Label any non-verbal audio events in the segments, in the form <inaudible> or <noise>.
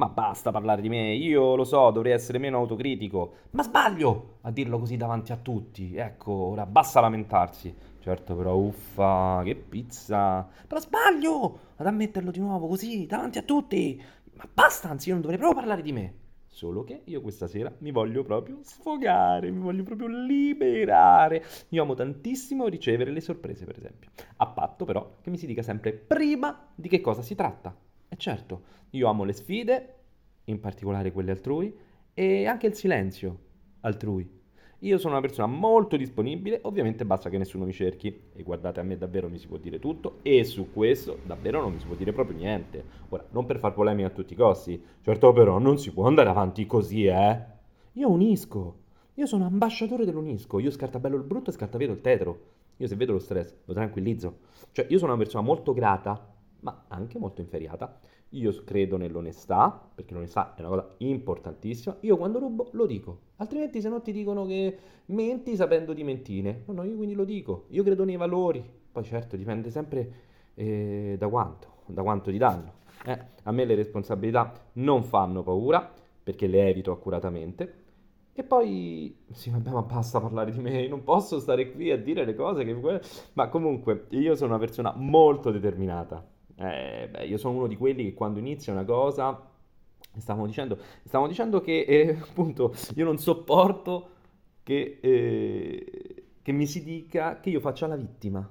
Ma basta parlare di me, io lo so, dovrei essere meno autocritico. Ma sbaglio a dirlo così davanti a tutti. Ecco, ora basta lamentarsi. Certo, però, uffa, che pizza. Però sbaglio ad ammetterlo di nuovo così davanti a tutti. Ma basta, anzi, io non dovrei proprio parlare di me. Solo che io questa sera mi voglio proprio sfogare, mi voglio proprio liberare. Io amo tantissimo ricevere le sorprese, per esempio. A patto però che mi si dica sempre prima di che cosa si tratta. E certo, io amo le sfide, in particolare quelle altrui, e anche il silenzio altrui. Io sono una persona molto disponibile, ovviamente basta che nessuno mi cerchi e guardate a me davvero mi si può dire tutto e su questo davvero non mi si può dire proprio niente. Ora, non per far polemica a tutti i costi, certo però non si può andare avanti così, eh. Io unisco, io sono ambasciatore dell'unisco, io scartabello il brutto e scartavedo il tetro. Io se vedo lo stress lo tranquillizzo. Cioè io sono una persona molto grata, ma anche molto inferiata io credo nell'onestà, perché l'onestà è una cosa importantissima. Io quando rubo lo dico, altrimenti se no ti dicono che menti sapendo di mentire. No, no, io quindi lo dico. Io credo nei valori. Poi certo dipende sempre eh, da quanto, da quanto ti danno. Eh, a me le responsabilità non fanno paura, perché le evito accuratamente. E poi, sì, vabbè, ma basta parlare di me, non posso stare qui a dire le cose che... Ma comunque, io sono una persona molto determinata eh, beh, io sono uno di quelli che quando inizia una cosa, stavamo dicendo, stavamo dicendo che eh, <laughs> appunto io non sopporto che, eh, che mi si dica che io faccia la vittima.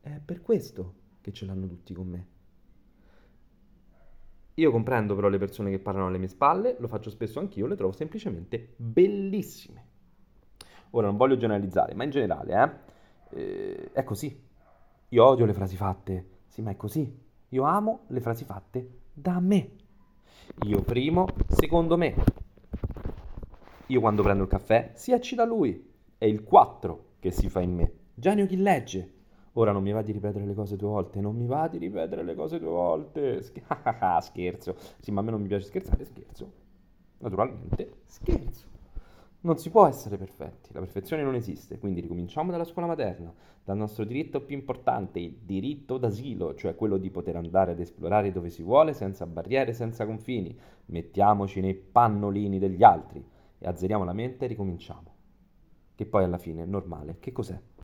È per questo che ce l'hanno tutti con me. Io comprendo però le persone che parlano alle mie spalle, lo faccio spesso anch'io, le trovo semplicemente bellissime. Ora non voglio generalizzare, ma in generale, eh, eh, è così. Io odio le frasi fatte sì, ma è così. Io amo le frasi fatte da me. Io primo, secondo me. Io quando prendo il caffè si accida lui. È il 4 che si fa in me. Genio chi legge. Ora non mi va di ripetere le cose due volte, non mi va di ripetere le cose due volte. <laughs> scherzo. Sì, ma a me non mi piace scherzare, scherzo. Naturalmente, scherzo. Non si può essere perfetti, la perfezione non esiste, quindi ricominciamo dalla scuola materna, dal nostro diritto più importante, il diritto d'asilo, cioè quello di poter andare ad esplorare dove si vuole senza barriere, senza confini. Mettiamoci nei pannolini degli altri e azzeriamo la mente e ricominciamo. Che poi alla fine è normale. Che cos'è?